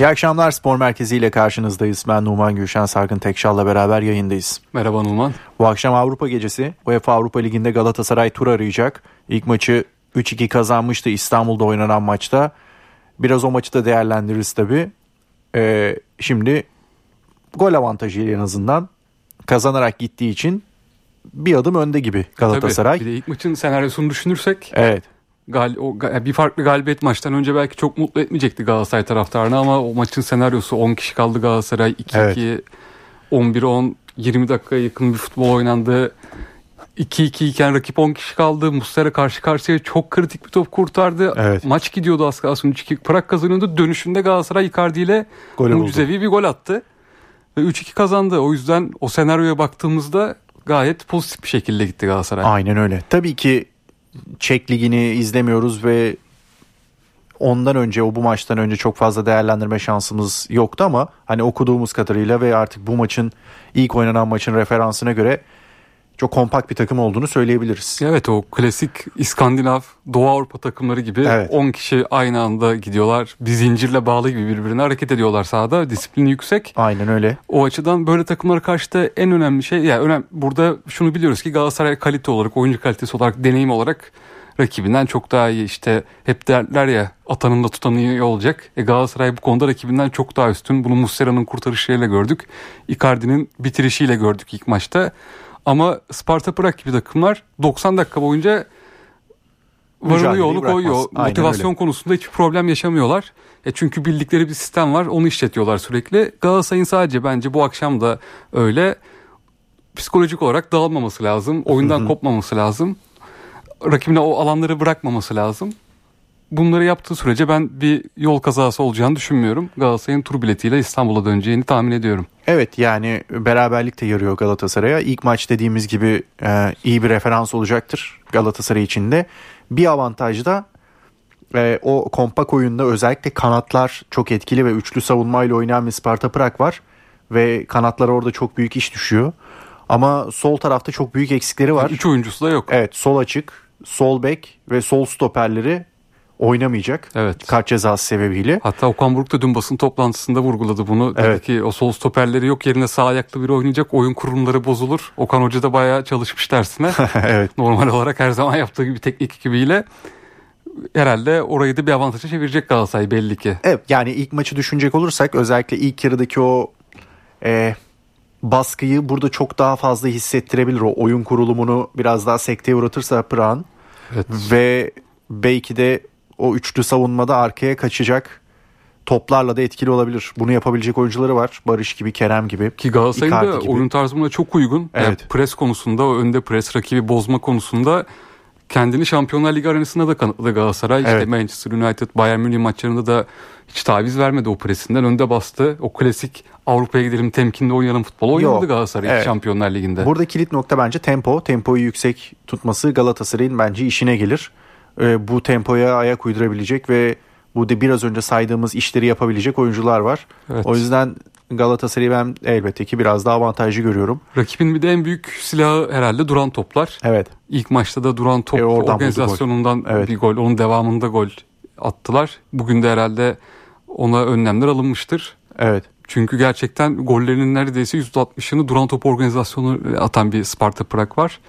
İyi akşamlar Spor Merkezi ile karşınızdayız. Ben Numan Gülşen Sargın Tekşal'la beraber yayındayız. Merhaba Numan. Bu akşam Avrupa gecesi UEFA Avrupa Ligi'nde Galatasaray tur arayacak. İlk maçı 3-2 kazanmıştı İstanbul'da oynanan maçta. Biraz o maçı da değerlendiririz tabii. Ee, şimdi gol avantajıyla en azından kazanarak gittiği için bir adım önde gibi Galatasaray. Tabii, bir de ilk maçın senaryosunu düşünürsek Evet. Gal, o, bir farklı galibiyet maçtan önce belki çok mutlu etmeyecekti Galatasaray taraftarını ama o maçın senaryosu 10 kişi kaldı Galatasaray 2-2 Evet. 11-10 20 dakikaya yakın bir futbol oynandı. 2-2 iken rakip 10 kişi kaldı. Muslera karşı karşıya çok kritik bir top kurtardı. Evet. Maç gidiyordu az kalsın 3-2. Prag kazanıyordu. Dönüşünde Galatasaray Icardi ile Golü buldu. mucizevi bir gol attı. Ve 3-2 kazandı. O yüzden o senaryoya baktığımızda gayet pozitif bir şekilde gitti Galatasaray. Aynen öyle. Tabii ki Çek Ligi'ni izlemiyoruz ve ondan önce o bu maçtan önce çok fazla değerlendirme şansımız yoktu ama hani okuduğumuz kadarıyla ve artık bu maçın ilk oynanan maçın referansına göre çok kompakt bir takım olduğunu söyleyebiliriz. Evet o klasik İskandinav Doğu Avrupa takımları gibi Evet. 10 kişi aynı anda gidiyorlar. Bir zincirle bağlı gibi birbirine hareket ediyorlar sahada. Disiplini yüksek. Aynen öyle. O açıdan böyle takımlara karşı da en önemli şey yani önem, burada şunu biliyoruz ki Galatasaray kalite olarak, oyuncu kalitesi olarak, deneyim olarak rakibinden çok daha iyi. İşte hep derler ya atanın da tutanın iyi olacak. E Galatasaray bu konuda rakibinden çok daha üstün. Bunu Muslera'nın kurtarışlarıyla gördük. Icardi'nin bitirişiyle gördük ilk maçta. Ama Sparta Prag gibi takımlar 90 dakika boyunca varını yoğunu koyuyor. Aynen Motivasyon öyle. konusunda hiçbir problem yaşamıyorlar. E çünkü bildikleri bir sistem var. Onu işletiyorlar sürekli. Galatasaray'ın sadece bence bu akşam da öyle psikolojik olarak dağılmaması lazım. Oyundan kopmaması lazım. Rakibine o alanları bırakmaması lazım. Bunları yaptığı sürece ben bir yol kazası olacağını düşünmüyorum. Galatasaray'ın tur biletiyle İstanbul'a döneceğini tahmin ediyorum. Evet yani beraberlik de yarıyor Galatasaray'a. İlk maç dediğimiz gibi e, iyi bir referans olacaktır Galatasaray için de. Bir avantaj da e, o kompak oyunda özellikle kanatlar çok etkili ve üçlü savunmayla oynayan bir Sparta Prag var. Ve kanatlara orada çok büyük iş düşüyor. Ama sol tarafta çok büyük eksikleri var. Üç oyuncusu da yok. Evet sol açık, sol bek ve sol stoperleri oynamayacak. Evet. Kart cezası sebebiyle. Hatta Okan Buruk da dün basın toplantısında vurguladı bunu. Dedi Evet. ki o sol stoperleri yok yerine sağ ayaklı biri oynayacak. Oyun kurumları bozulur. Okan Hoca da bayağı çalışmış dersine. evet. Normal olarak her zaman yaptığı gibi teknik ekibiyle herhalde orayı da bir avantaja çevirecek Galatasaray belli ki. Evet yani ilk maçı düşünecek olursak özellikle ilk yarıdaki o e, baskıyı burada çok daha fazla hissettirebilir. O oyun kurulumunu biraz daha sekteye uğratırsa Pran Evet. ve belki de o üçlü savunmada arkaya kaçacak toplarla da etkili olabilir. Bunu yapabilecek oyuncuları var. Barış gibi, Kerem gibi. Ki Galatasaray'ın da gibi. oyun tarzı buna çok uygun. Yani Evet. pres konusunda, önde pres, rakibi bozma konusunda kendini Şampiyonlar Ligi arenasında da kanıtladı Galatasaray. İşte Evet. Manchester United, Bayern Münih maçlarında da hiç taviz vermedi o presinden. Önde bastı. O klasik Avrupa'ya gidelim temkinli oynayalım futbol oynamadı Yok. Galatasaray Evet. Şampiyonlar Ligi'nde. Burada kilit nokta bence tempo. Tempoyu yüksek tutması Galatasaray'ın bence işine gelir. Ee, bu tempoya ayak uydurabilecek ve bu da biraz önce saydığımız işleri yapabilecek oyuncular var. Evet. O yüzden Galatasaray'ı ben elbette ki biraz daha avantajlı görüyorum. Rakibin bir de en büyük silahı herhalde duran toplar. Evet. İlk maçta da duran top E, organizasyonundan. Evet. bir gol. Onun devamında gol attılar. Bugün de herhalde ona önlemler alınmıştır. Evet. Çünkü gerçekten gollerinin neredeyse %60'ını duran top organizasyonu atan bir Sparta Prag var.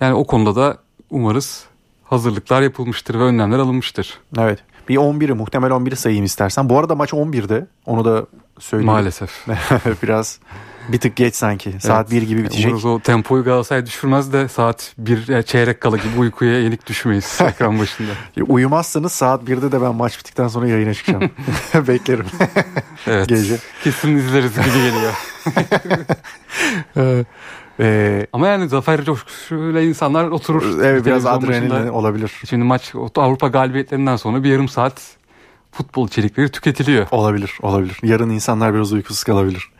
Yani o konuda da umarız hazırlıklar yapılmıştır ve önlemler alınmıştır. Evet. Bir 11'i muhtemel 11'i sayayım istersen. Bu arada maç 11'de. Onu da söyleyeyim. Maalesef. biraz bir tık geç sanki. Saat 1 gibi bitecek. Umarız o tempoyu Galatasaray düşürmez de saat bir e, çeyrek kala gibi uykuya yenik düşmeyiz ekran başında. Uyumazsanız saat 1'de de ben maç bittikten sonra yayına çıkacağım. Beklerim. Evet. Gece. Kesin izleriz gibi geliyor. Ee, Ama yani zafer coşkusuyla insanlar oturur. evet biraz adrenalin olabilir. Şimdi maç Avrupa galibiyetlerinden sonra bir yarım saat futbol içerikleri tüketiliyor. Olabilir, olabilir. Yarın insanlar biraz uykusuz kalabilir.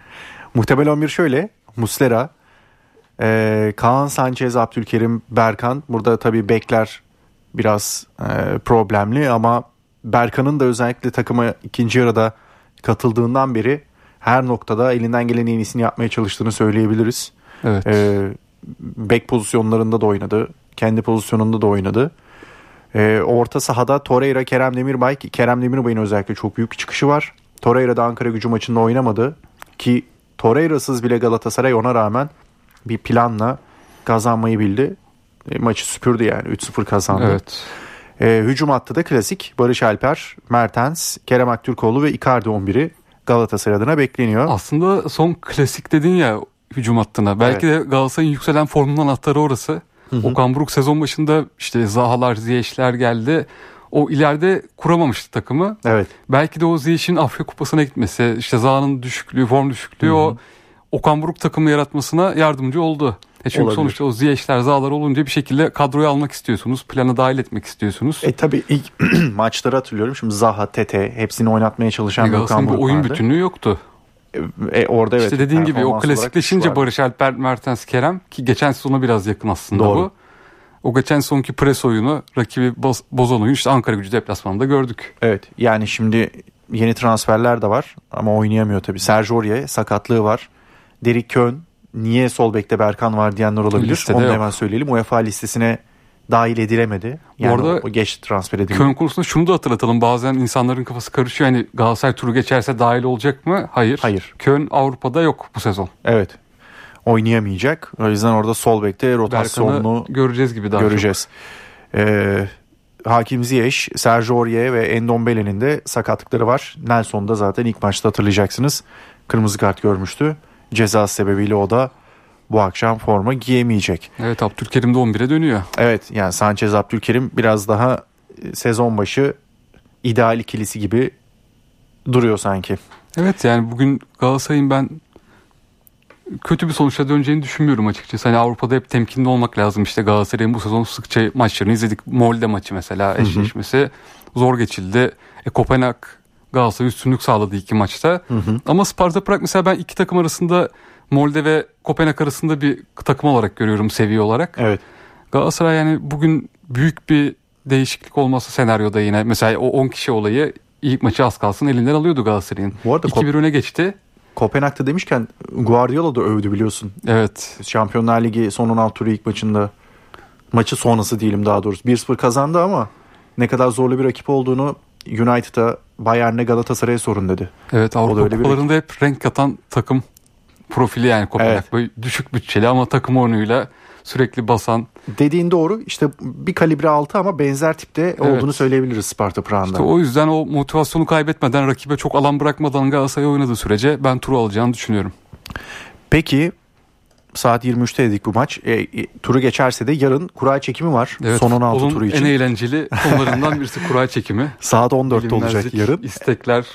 Muhtemel 11 şöyle. Muslera, e, Kaan Sanchez, Abdülkerim, Berkan. Burada tabii bekler biraz e, problemli ama Berkan'ın da özellikle takıma ikinci yarıda katıldığından beri her noktada elinden gelen en iyisini yapmaya çalıştığını söyleyebiliriz. Evet. E, bek pozisyonlarında da oynadı. Kendi pozisyonunda da oynadı. E, orta sahada Torreira, Kerem Demirbay. Kerem Demirbay'ın özellikle çok büyük çıkışı var. Torreira da Ankara gücü maçında oynamadı. Ki Torreira'sız bile Galatasaray ona rağmen bir planla kazanmayı bildi. E, maçı süpürdü yani 3-0 kazandı. Evet. E, hücum hattı da klasik. Barış Alper, Mertens, Kerem Aktürkoğlu ve Icardi 11'i Galatasaray adına bekleniyor. Aslında son klasik dedin ya hücum hattına. Belki de Galatasaray'ın yükselen formunun anahtarı orası. Okan Buruk sezon başında işte Zahalar, Ziyech'ler geldi. O ileride kuramamıştı takımı. Evet. Belki de o Ziyech'in Afrika Kupası'na gitmesi, işte Zaha'nın düşüklüğü, form düşüklüğü o Okan Buruk takımı yaratmasına yardımcı oldu. E çünkü Olabilir. sonuçta o Ziyech'ler, Zaha'lar olunca bir şekilde kadroya almak istiyorsunuz. Plana dahil etmek istiyorsunuz. E tabi ilk maçları hatırlıyorum. Şimdi Zaha, Tete hepsini oynatmaya çalışan bir Okan Buruk oyun vardı. bütünlüğü yoktu. E, orada evet. işte dediğin gibi o klasikleşince. Barış Alper, Mertens, Kerem ki geçen sezona biraz yakın aslında Doğru. bu. O geçen sonki pres oyunu rakibi boz, bozan oyunu işte Ankara gücü deplasmanında gördük. Evet yani şimdi yeni transferler de var ama oynayamıyor tabii. Sergio Aurier sakatlığı var. Derek Köhn niye sol bekte Berkan var diyenler olabilir. Listede Onu yok. hemen söyleyelim. UEFA listesine dahil edilemedi. Yani arada o, o geç transfer edildi. Köln konusunda şunu da hatırlatalım. Bazen insanların kafası karışıyor. Hani Galatasaray turu geçerse dahil olacak mı? Hayır. Hayır. Köln Avrupa'da yok bu sezon. Evet. Oynayamayacak. O yüzden orada sol bekte rotasyonlu Berkan'ı göreceğiz gibi daha çok. göreceğiz. Ee, Hakim Ziyech, Sergio Aurier ve Endombele'nin de sakatlıkları var. Nelson da zaten ilk maçta hatırlayacaksınız. Kırmızı kart görmüştü. Ceza sebebiyle o da bu akşam forma giyemeyecek. Evet Abdülkerim de 11'e dönüyor. Evet yani Sanchez Abdülkerim biraz daha e, sezon başı ideal ikilisi gibi duruyor sanki. Evet yani bugün Galatasaray'ın ben kötü bir sonuçla döneceğini düşünmüyorum açıkçası. Hani Avrupa'da hep temkinli olmak lazım. İşte Galatasaray'ın bu sezon sıkça maçlarını izledik. Molde maçı mesela eşleşmesi zor geçildi. E, Kopenhag Galatasaray üstünlük sağladı iki maçta. Ama Sparta Prag mesela ben iki takım arasında Molde ve Kopenhag arasında bir takım olarak görüyorum seviye olarak. Evet. Galatasaray yani bugün büyük bir değişiklik olması senaryoda yine. Mesela o 10 kişi olayı ilk maçı az kalsın elinden alıyordu Galatasaray'ın. Bu arada 2-1 öne geçti. Kopenhag'da demişken Guardiola da övdü biliyorsun. Evet. Şampiyonlar Ligi son 16 turu ilk maçında maçı sonrası diyelim daha doğrusu 1-0 kazandı ama ne kadar zorlu bir rakip olduğunu United'a Bayern'e Galatasaray'a sorun dedi. Evet Avrupa kupalarında hep renk katan takım profili yani Kopenhag. Evet. Böyle düşük bütçeli ama takım oyunuyla sürekli basan. Dediğin doğru işte bir kalibre altı ama benzer tipte Evet. olduğunu söyleyebiliriz Sparta Prag'da. İşte o yüzden o motivasyonu kaybetmeden rakibe çok alan bırakmadan Galatasaray oynadığı sürece ben turu alacağını düşünüyorum. Peki saat 23'te dedik bu maç. E, e, turu geçerse de yarın kura çekimi var. Evet, son 16 futbolun turu için. En eğlenceli konularından birisi kura çekimi. Saat 14'te olacak yarın. istekler,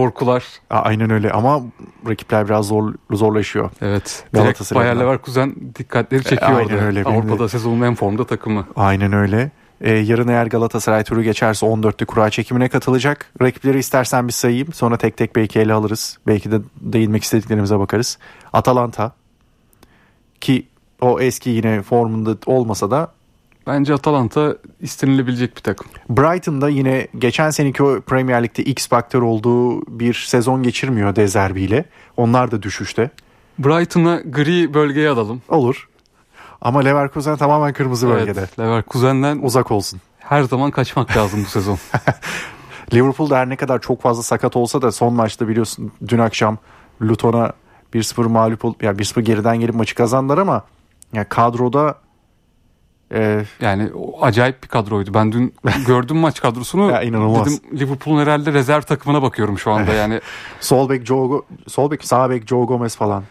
korkular. Aynen öyle ama rakipler biraz zor zorlaşıyor. Evet. Direkt Galatasaray Bayer. Leverkusen dikkatleri çekiyor aynen orada. öyle. Avrupa'da de- sezonun en formda takımı. Aynen öyle. Ee, yarın eğer Galatasaray turu geçerse 14'te kura çekimine katılacak. Rakipleri istersen bir sayayım. Sonra tek tek belki ele alırız. Belki de değinmek istediklerimize bakarız. Atalanta ki o eski yine formunda olmasa da Bence Atalanta istenilebilecek bir takım. Brighton'da yine geçen seneki o Premier Lig'de X faktör olduğu bir sezon geçirmiyor De Zerbi ile. Onlar da düşüşte. Brighton'a gri bölgeye alalım. Olur. Ama Leverkusen tamamen kırmızı bölgede. Evet, Leverkusen'den Uzak olsun. her zaman kaçmak lazım bu sezon. Liverpool'da her ne kadar çok fazla sakat olsa da son maçta biliyorsun dün akşam Luton'a 1-0 mağlup olup yani 1-0 geriden gelip maçı kazandılar ama ya kadroda e, Yani acayip bir kadroydu. Ben dün gördüm maç kadrosunu. Ya inanılmaz. Dedim Liverpool'un herhalde rezerv takımına bakıyorum şu anda. Yani sol bek Joe sol bek sağ bek Joe Gomez falan.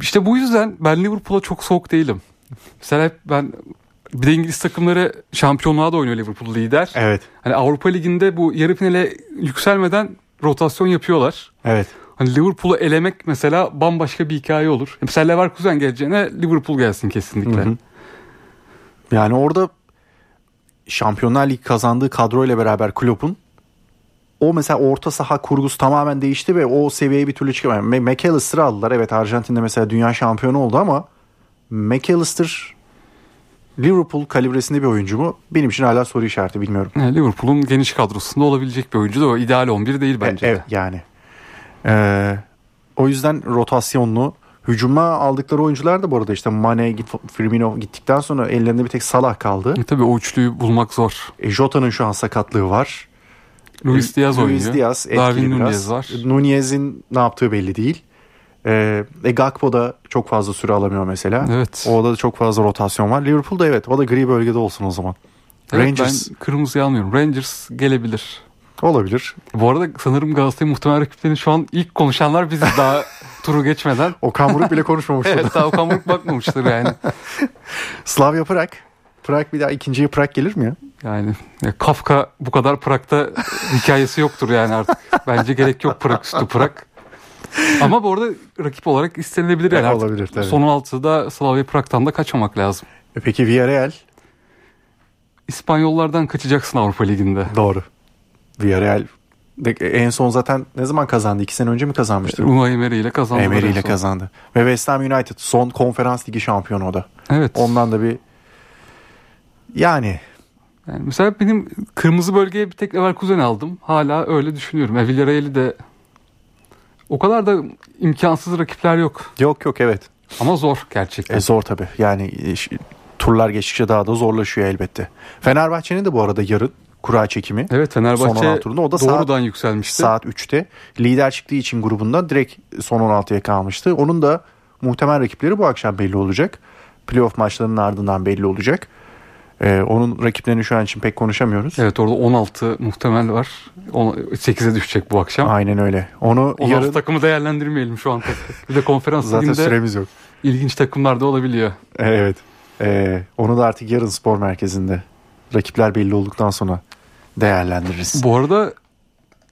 işte bu yüzden ben Liverpool'a çok soğuk değilim. Mesela hep ben bir de İngiliz takımları şampiyonluğa da oynuyor Liverpool lider. Evet. Hani Avrupa Ligi'nde bu yarı finale yükselmeden rotasyon yapıyorlar. Evet. Hani Liverpool'u elemek mesela bambaşka bir hikaye olur. Mesela Leverkusen geleceğine Liverpool gelsin kesinlikle. Hı hı. Yani orada Şampiyonlar Ligi kazandığı kadroyla beraber Klopp'un o mesela orta saha kurgusu tamamen değişti ve o seviyeye bir türlü çıkamadı. McAllister'ı aldılar. Evet Arjantin'de mesela dünya şampiyonu oldu ama McAllister Liverpool kalibresinde bir oyuncu mu? Benim için hala soru işareti bilmiyorum. Yani Liverpool'un geniş kadrosunda olabilecek bir oyuncu da o ideal 11 değil bence. E, evet yani. Ee, o yüzden rotasyonlu hücuma aldıkları oyuncular da bu arada işte Mane, Firmino gittikten sonra ellerinde bir tek Salah kaldı. E, Tabii o üçlüyü bulmak zor. E, Jota'nın şu an sakatlığı var. Luis Diaz oynuyor. Luis Diaz etkili biraz. Nunez var. Nunez'in ne yaptığı belli değil. Ee, e, Gakpo da çok fazla süre alamıyor mesela. Evet. Orada da çok fazla rotasyon var. Liverpool'da evet o da gri bölgede olsun o zaman. Evet, Rangers ben kırmızıyı almıyorum. Rangers gelebilir. Olabilir. Bu arada sanırım Galatasaray muhtemel rakiplerini şu an ilk konuşanlar biziz daha turu geçmeden. Okan Buruk bile konuşmamıştı. evet daha Okan Buruk bakmamıştır yani. Slavia Prag. Prag bir daha ikinciye Prag gelir mi ya? Yani ya Kafka bu kadar Prag'da hikayesi yoktur yani artık. Bence gerek yok Prag üstü Prag. Ama bu arada rakip olarak istenilebilir yani artık. olabilir, tabii. Son 16'da Slavia Prag'tan da kaçmamak lazım. E Peki Villarreal? İspanyollardan kaçacaksın Avrupa Ligi'nde. Doğru. Villarreal en son zaten ne zaman kazandı? İki sene önce mi kazanmıştı? Unai Emery ile kazandı. Emery ile kazandı. Ve West Ham United son konferans ligi şampiyonu o da. Evet. Ondan da bir yani Yani mesela benim kırmızı bölgeye bir tek Leverkusen aldım. Hala öyle düşünüyorum. E, Villarreal'i de o kadar da imkansız rakipler yok. yok yok evet. Ama zor gerçekten. E zor tabii. Yani turlar geçtikçe daha da zorlaşıyor elbette. Fenerbahçe'nin de bu arada yarın kura çekimi. evet Son Fenerbahçe 16 turunda o da saat- doğrudan yükselmişti. Saat 3'te. Lider çıktığı için grubunda direkt son 16'ya kalmıştı. Onun da muhtemel rakipleri bu akşam belli olacak. Playoff maçlarının ardından belli olacak. Ee, onun rakiplerini şu an için pek konuşamıyoruz. Evet orada 16 muhtemel var. On- 8'e düşecek bu akşam. Aynen öyle. Onu 16 yarın takımı değerlendirmeyelim şu an. Bir de konferans zaten süremiz yok. ilginç takımlar da olabiliyor. Evet. Ee, onu da artık yarın spor merkezinde rakipler belli olduktan sonra değerlendiririz. Bu arada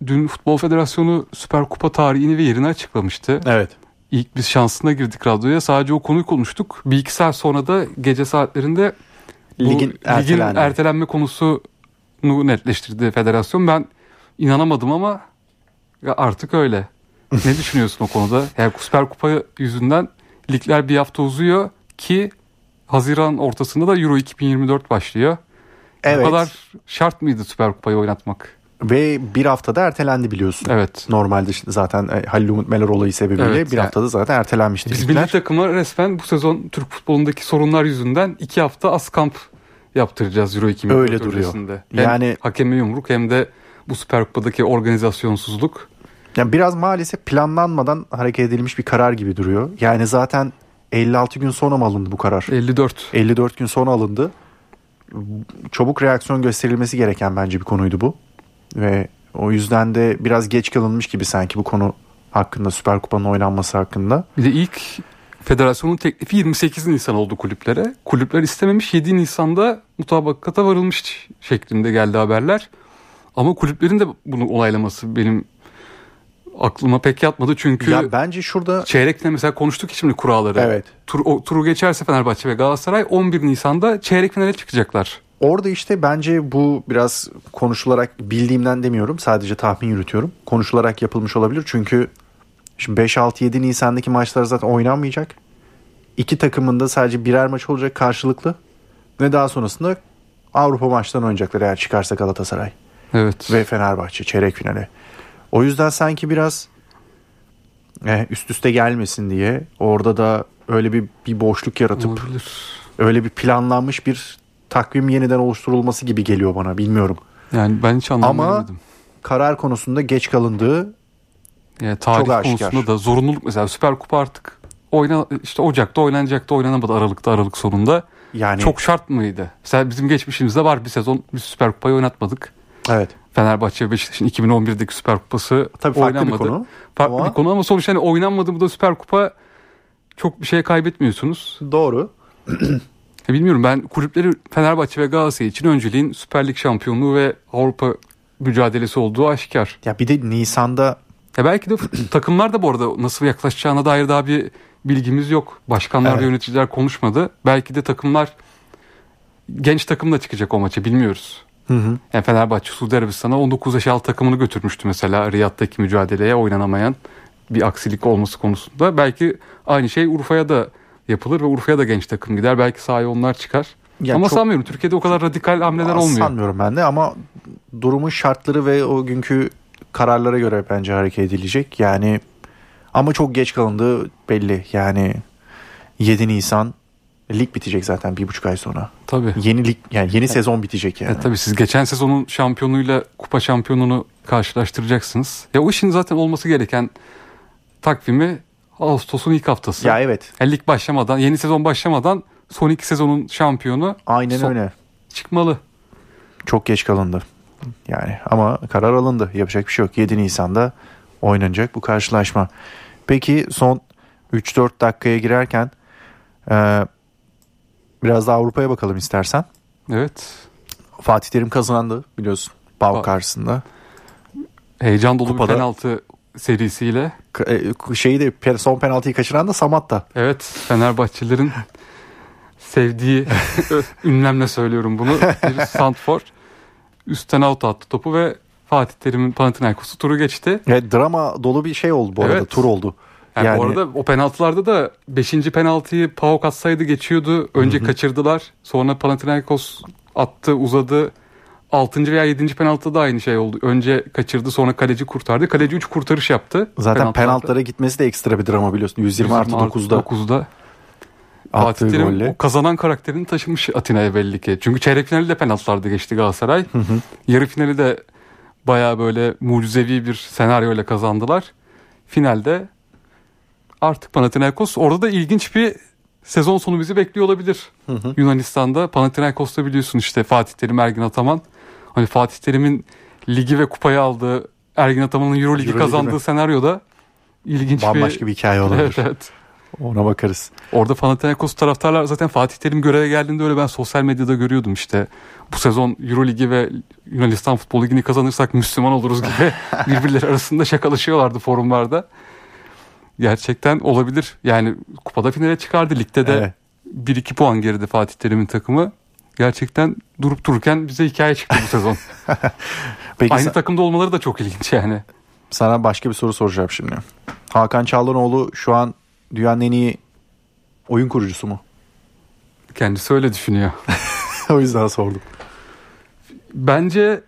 dün Futbol Federasyonu Süper Kupa tarihini ve yerini açıklamıştı. Evet. İlk biz şansına girdik radyoya. Sadece o konuyu konuştuk. Bir iki saat sonra da gece saatlerinde bu Ligin ertelenme. ertelenme konusunu netleştirdi federasyon. Ben inanamadım ama artık öyle. ne düşünüyorsun o konuda? Yani Süper Kupa yüzünden ligler bir hafta uzuyor ki Haziran ortasında da Euro 2024 başlıyor. Evet. Bu kadar şart mıydı Süper Kupayı oynatmak? Ve bir haftada ertelendi biliyorsun. Evet. Normalde zaten e, Halil Umut Meler olayı sebebiyle Evet, bir yani- haftada zaten ertelenmişti. Biz milli takıma resmen bu sezon Türk futbolundaki sorunlar yüzünden iki hafta az kamp yaptıracağız Euro 2024 Öyle duruyor. Hem Yani- hakeme yumruk hem de bu Süper Kupa'daki organizasyonsuzluk. Yani biraz maalesef planlanmadan hareket edilmiş bir karar gibi duruyor. Yani zaten 56 gün sonra mı alındı bu karar? 54. 54 gün sonra alındı. Çabuk reaksiyon gösterilmesi gereken bence bir konuydu bu. Ve o yüzden de biraz geç kalınmış gibi sanki bu konu hakkında Süper Kupa'nın oynanması hakkında. Bir de ilk federasyonun teklifi 28 Nisan oldu kulüplere. Kulüpler istememiş 7 Nisan'da mutabakata varılmış şeklinde geldi haberler. Ama kulüplerin de bunu onaylaması benim aklıma pek yatmadı. Çünkü Ya bence şurada çeyrekle mesela konuştuk şimdi kuralları. Evet. Tur, o, turu geçerse Fenerbahçe ve Galatasaray 11 Nisan'da çeyrek finale çıkacaklar. Orada işte bence bu biraz konuşularak bildiğimden demiyorum. Sadece tahmin yürütüyorum. Konuşularak yapılmış olabilir. Çünkü şimdi 5-6-7 Nisan'daki maçlar zaten oynanmayacak. İki takımın da sadece birer maç olacak karşılıklı. Ve daha sonrasında Avrupa maçlarını oynayacaklar eğer çıkarsa Galatasaray. Evet. Ve Fenerbahçe çeyrek finale. O yüzden sanki biraz eh, üst üste gelmesin diye orada da öyle bir, bir boşluk yaratıp Olabilir. öyle bir planlanmış bir takvim yeniden oluşturulması gibi geliyor bana bilmiyorum. Yani ben hiç anlam Ama-. Karar konusunda geç kalındığı Yani tarih Çok aşikar. konusunda da zorunluluk mesela Süper Kupa artık oyna işte Ocak'ta oynanacaktı oynanamadı Aralık'ta Aralık sonunda. yani Çok şart mıydı? Mesela bizim geçmişimizde var bir sezon biz Süper Kupayı oynatmadık. evet Fenerbahçe ve Beşiktaş'ın 2011'deki Süper Kupası tabii farklı oynanmadı. bir konu. Farklı Ama- bir konu ama sonuçta hani oynanmadı bu da Süper Kupa çok bir şey kaybetmiyorsunuz. Doğru. Ya bilmiyorum ben kulüpleri Fenerbahçe ve Galatasaray için önceliğin Süper Lig şampiyonluğu ve Avrupa mücadelesi olduğu aşikar. Ya bir de Nisan'da Ya belki de takımlar da bu arada nasıl yaklaşacağına dair daha bir bilgimiz yok. Başkanlar Evet. ve yöneticiler konuşmadı. Belki de takımlar genç takım da çıkacak o maça bilmiyoruz. Hı hı. Yani Fenerbahçe Suudi Arabistan'a 19 yaş altı takımını götürmüştü mesela Riyad'daki mücadeleye oynanamayan bir aksilik olması konusunda. Belki aynı şey Urfa'ya da yapılır ve Urfa'ya da genç takım gider. Belki sahaya onlar çıkar. Ya Ama çok- sanmıyorum Türkiye'de o kadar radikal hamleler olmuyor. Sanmıyorum ben de ama durumun şartları ve o günkü kararlara göre bence hareket edilecek. Yani ama çok geç kalındığı belli. Yani 7 Nisan Lig bitecek zaten bir buçuk ay sonra. Tabii. Yeni lig yani yeni sezon bitecek yani. E, tabii siz geçen sezonun şampiyonuyla kupa şampiyonunu karşılaştıracaksınız. Ya o işin zaten olması gereken takvimi Ağustos'un ilk haftası. Ya evet. Yani lig başlamadan, yeni sezon başlamadan son iki sezonun şampiyonu Aynen Son- öyle. çıkmalı. Çok geç kalındı. Yani ama karar alındı. Yapacak bir şey yok. 7 Nisan'da oynanacak bu karşılaşma. Peki son 3-4 dakikaya girerken e, biraz da Avrupa'ya bakalım istersen. Evet. Fatih Terim kazandı biliyorsun. Pauk Ba- karşısında. Heyecan dolu Kupada- bir penaltı serisiyle. E, Şeyi de son penaltıyı kaçıran da Samat'ta. Evet Fenerbahçelilerin sevdiği ünlemle söylüyorum bunu. Bir Santfor üstten out attı topu ve Fatih Terim'in Panathinaikos'u turu geçti. Evet, drama dolu bir şey oldu bu arada. Evet. Tur oldu. Yani, Yani- bu arada o penaltılarda da 5. penaltıyı Pauk atsaydı geçiyordu. Önce kaçırdılar. Sonra Panathinaikos attı uzadı. 6. veya 7. penaltıda da aynı şey oldu. Önce kaçırdı sonra kaleci kurtardı. Kaleci 3 kurtarış yaptı. Zaten penaltılara gitmesi de ekstra bir drama biliyorsun. 120 artı 9'da 9'da. attığı Fatih Terim golle. o kazanan karakterini taşımış Atina'ya belli ki. Çünkü çeyrek finali de penaltılarda geçti Galatasaray. Yarı finali de baya böyle mucizevi bir senaryoyla kazandılar. Finalde artık Panathinaikos orada da ilginç bir sezon sonu bizi bekliyor olabilir. Yunanistan'da Panathinaikos'ta biliyorsun işte Fatih Terim, Ergin Ataman. Hani Fatih Terim'in ligi ve kupayı aldığı Ergin Ataman'ın Euro Ligi Euro kazandığı mi? senaryoda ilginç Bambaşka bir hikaye olabilir. Evet, evet. Ona bakarız. Orada Panathinaikos taraftarlar zaten Fatih Terim göreve geldiğinde öyle ben sosyal medyada görüyordum işte. Bu sezon Euro Ligi ve Yunanistan Futbol Ligi'ni kazanırsak Müslüman oluruz gibi birbirleri arasında şakalaşıyorlardı forumlarda. Gerçekten olabilir. Yani kupada finale çıkardı. Ligde de Evet. 1-2 puan geride Fatih Terim'in takımı. Gerçekten durup dururken bize hikaye çıktı bu sezon. Peki Aynı sen- takımda olmaları da çok ilginç yani. sana başka bir soru soracağım şimdi. Hakan Çağlanoğlu şu an dünyanın en iyi oyun kurucusu mu? Kendisi öyle düşünüyor. o yüzden sordum. Bence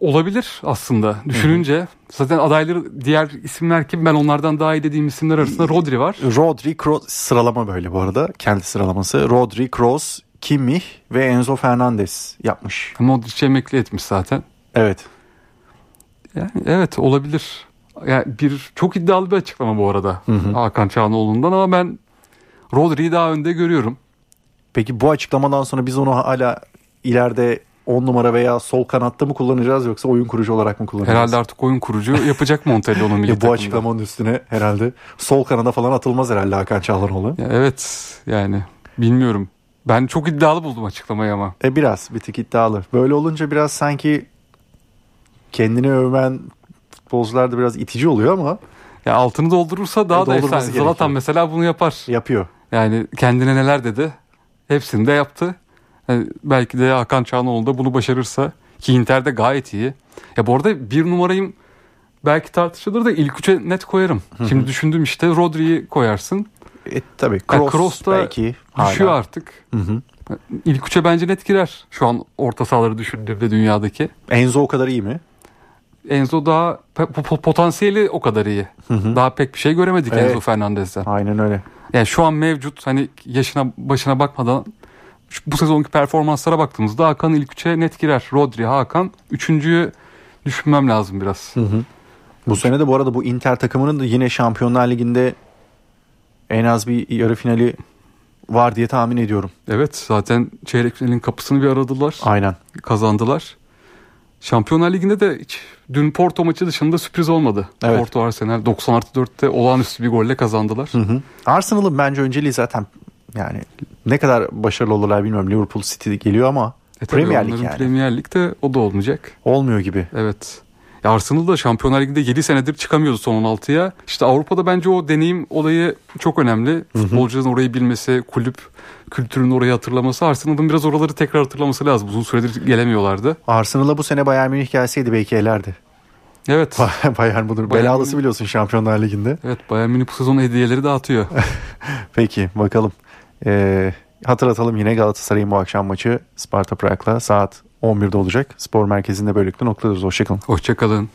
olabilir aslında düşününce. Zaten adayları diğer isimler kim? Ben onlardan daha iyi dediğim isimler arasında Rodri var. Rodri, Kroos sıralama böyle bu arada. Kendi sıralaması. Rodri, Kroos, Kimmich ve Enzo Fernandez yapmış. Modric'i emekli etmiş zaten. Evet. Yani evet olabilir. Yani bir çok iddialı bir açıklama bu arada Hakan Çağanoğlu'ndan ama ben Rodri'yi daha önde görüyorum. Peki bu açıklamadan sonra biz onu hala ileride 10 numara veya sol kanatta mı kullanacağız yoksa oyun kurucu olarak mı kullanacağız? Herhalde artık oyun kurucu yapacak Montella onun milli Ya bu açıklamanın üstüne herhalde sol kanada falan atılmaz herhalde Hakan Çağlanoğlu. Ya evet yani bilmiyorum. Ben çok iddialı buldum açıklamayı ama. E biraz bir tık iddialı. Böyle olunca biraz sanki kendini övmen futbolcular da biraz itici oluyor ama Ya altını doldurursa daha E, da efsane. Zlatan mesela bunu yapar. yapıyor. Yani kendine neler dedi hepsini de yaptı. Yani belki de Hakan Çağanoğlu da bunu başarırsa ki Inter de gayet iyi. Ya bu arada bir numarayım belki tartışılır da ilk üçe net koyarım. Şimdi düşündüm işte Rodri'yi koyarsın. E, tabii Ya Kroos, Kroos da belki hala. Düşüyor artık. Hı hı. İlk üçe bence net girer. Şu an orta sahaları düşündüğümde dünyadaki. Enzo o kadar iyi mi? Enzo daha po- po- potansiyeli o kadar iyi. Daha pek bir şey göremedik Evet. Enzo Fernandez'den. Aynen öyle. Yani şu an mevcut hani yaşına başına bakmadan bu sezonki performanslara baktığımızda Hakan ilk üçe net girer. Rodri, Hakan. Üçüncüyü düşünmem lazım biraz. Bu sene de bu arada bu Inter takımının da yine Şampiyonlar Ligi'nde en az bir yarı finali var diye tahmin ediyorum. Evet zaten çeyrek finalin kapısını bir aradılar. Aynen. Kazandılar. Şampiyonlar Ligi'nde de hiç dün Porto maçı dışında sürpriz olmadı. Evet. Porto Arsenal 90 artı 4'te olağanüstü bir golle kazandılar. Hı hı. Arsenal'ın bence önceliği zaten yani ne kadar başarılı olurlar bilmiyorum. Liverpool City geliyor ama E Premier Lig yani. Premier Lig'de o da olmayacak. olmuyor gibi. Evet. Ya Arsenal da Şampiyonlar Ligi'nde 7 senedir çıkamıyordu son 16'ya. İşte Avrupa'da bence o deneyim olayı çok önemli. Futbolcuların orayı bilmesi, kulüp kültürünün orayı hatırlaması. Arsenal'ın biraz oraları tekrar hatırlaması lazım. Uzun süredir gelemiyorlardı. Arsenal'a bu sene Bayern Münih gelseydi belki elerdi. Evet. Bayern budur. Bayern Belalısı biliyorsun Şampiyonlar Ligi'nde. Evet Bayern Münih bu sezon hediyeleri dağıtıyor. Peki bakalım. Ee, hatırlatalım yine Galatasaray'ın bu akşam maçı Sparta Prag'la saat 11'de olacak. Spor merkezinde böylelikle noktalıyoruz. Hoşçakalın. Hoşçakalın.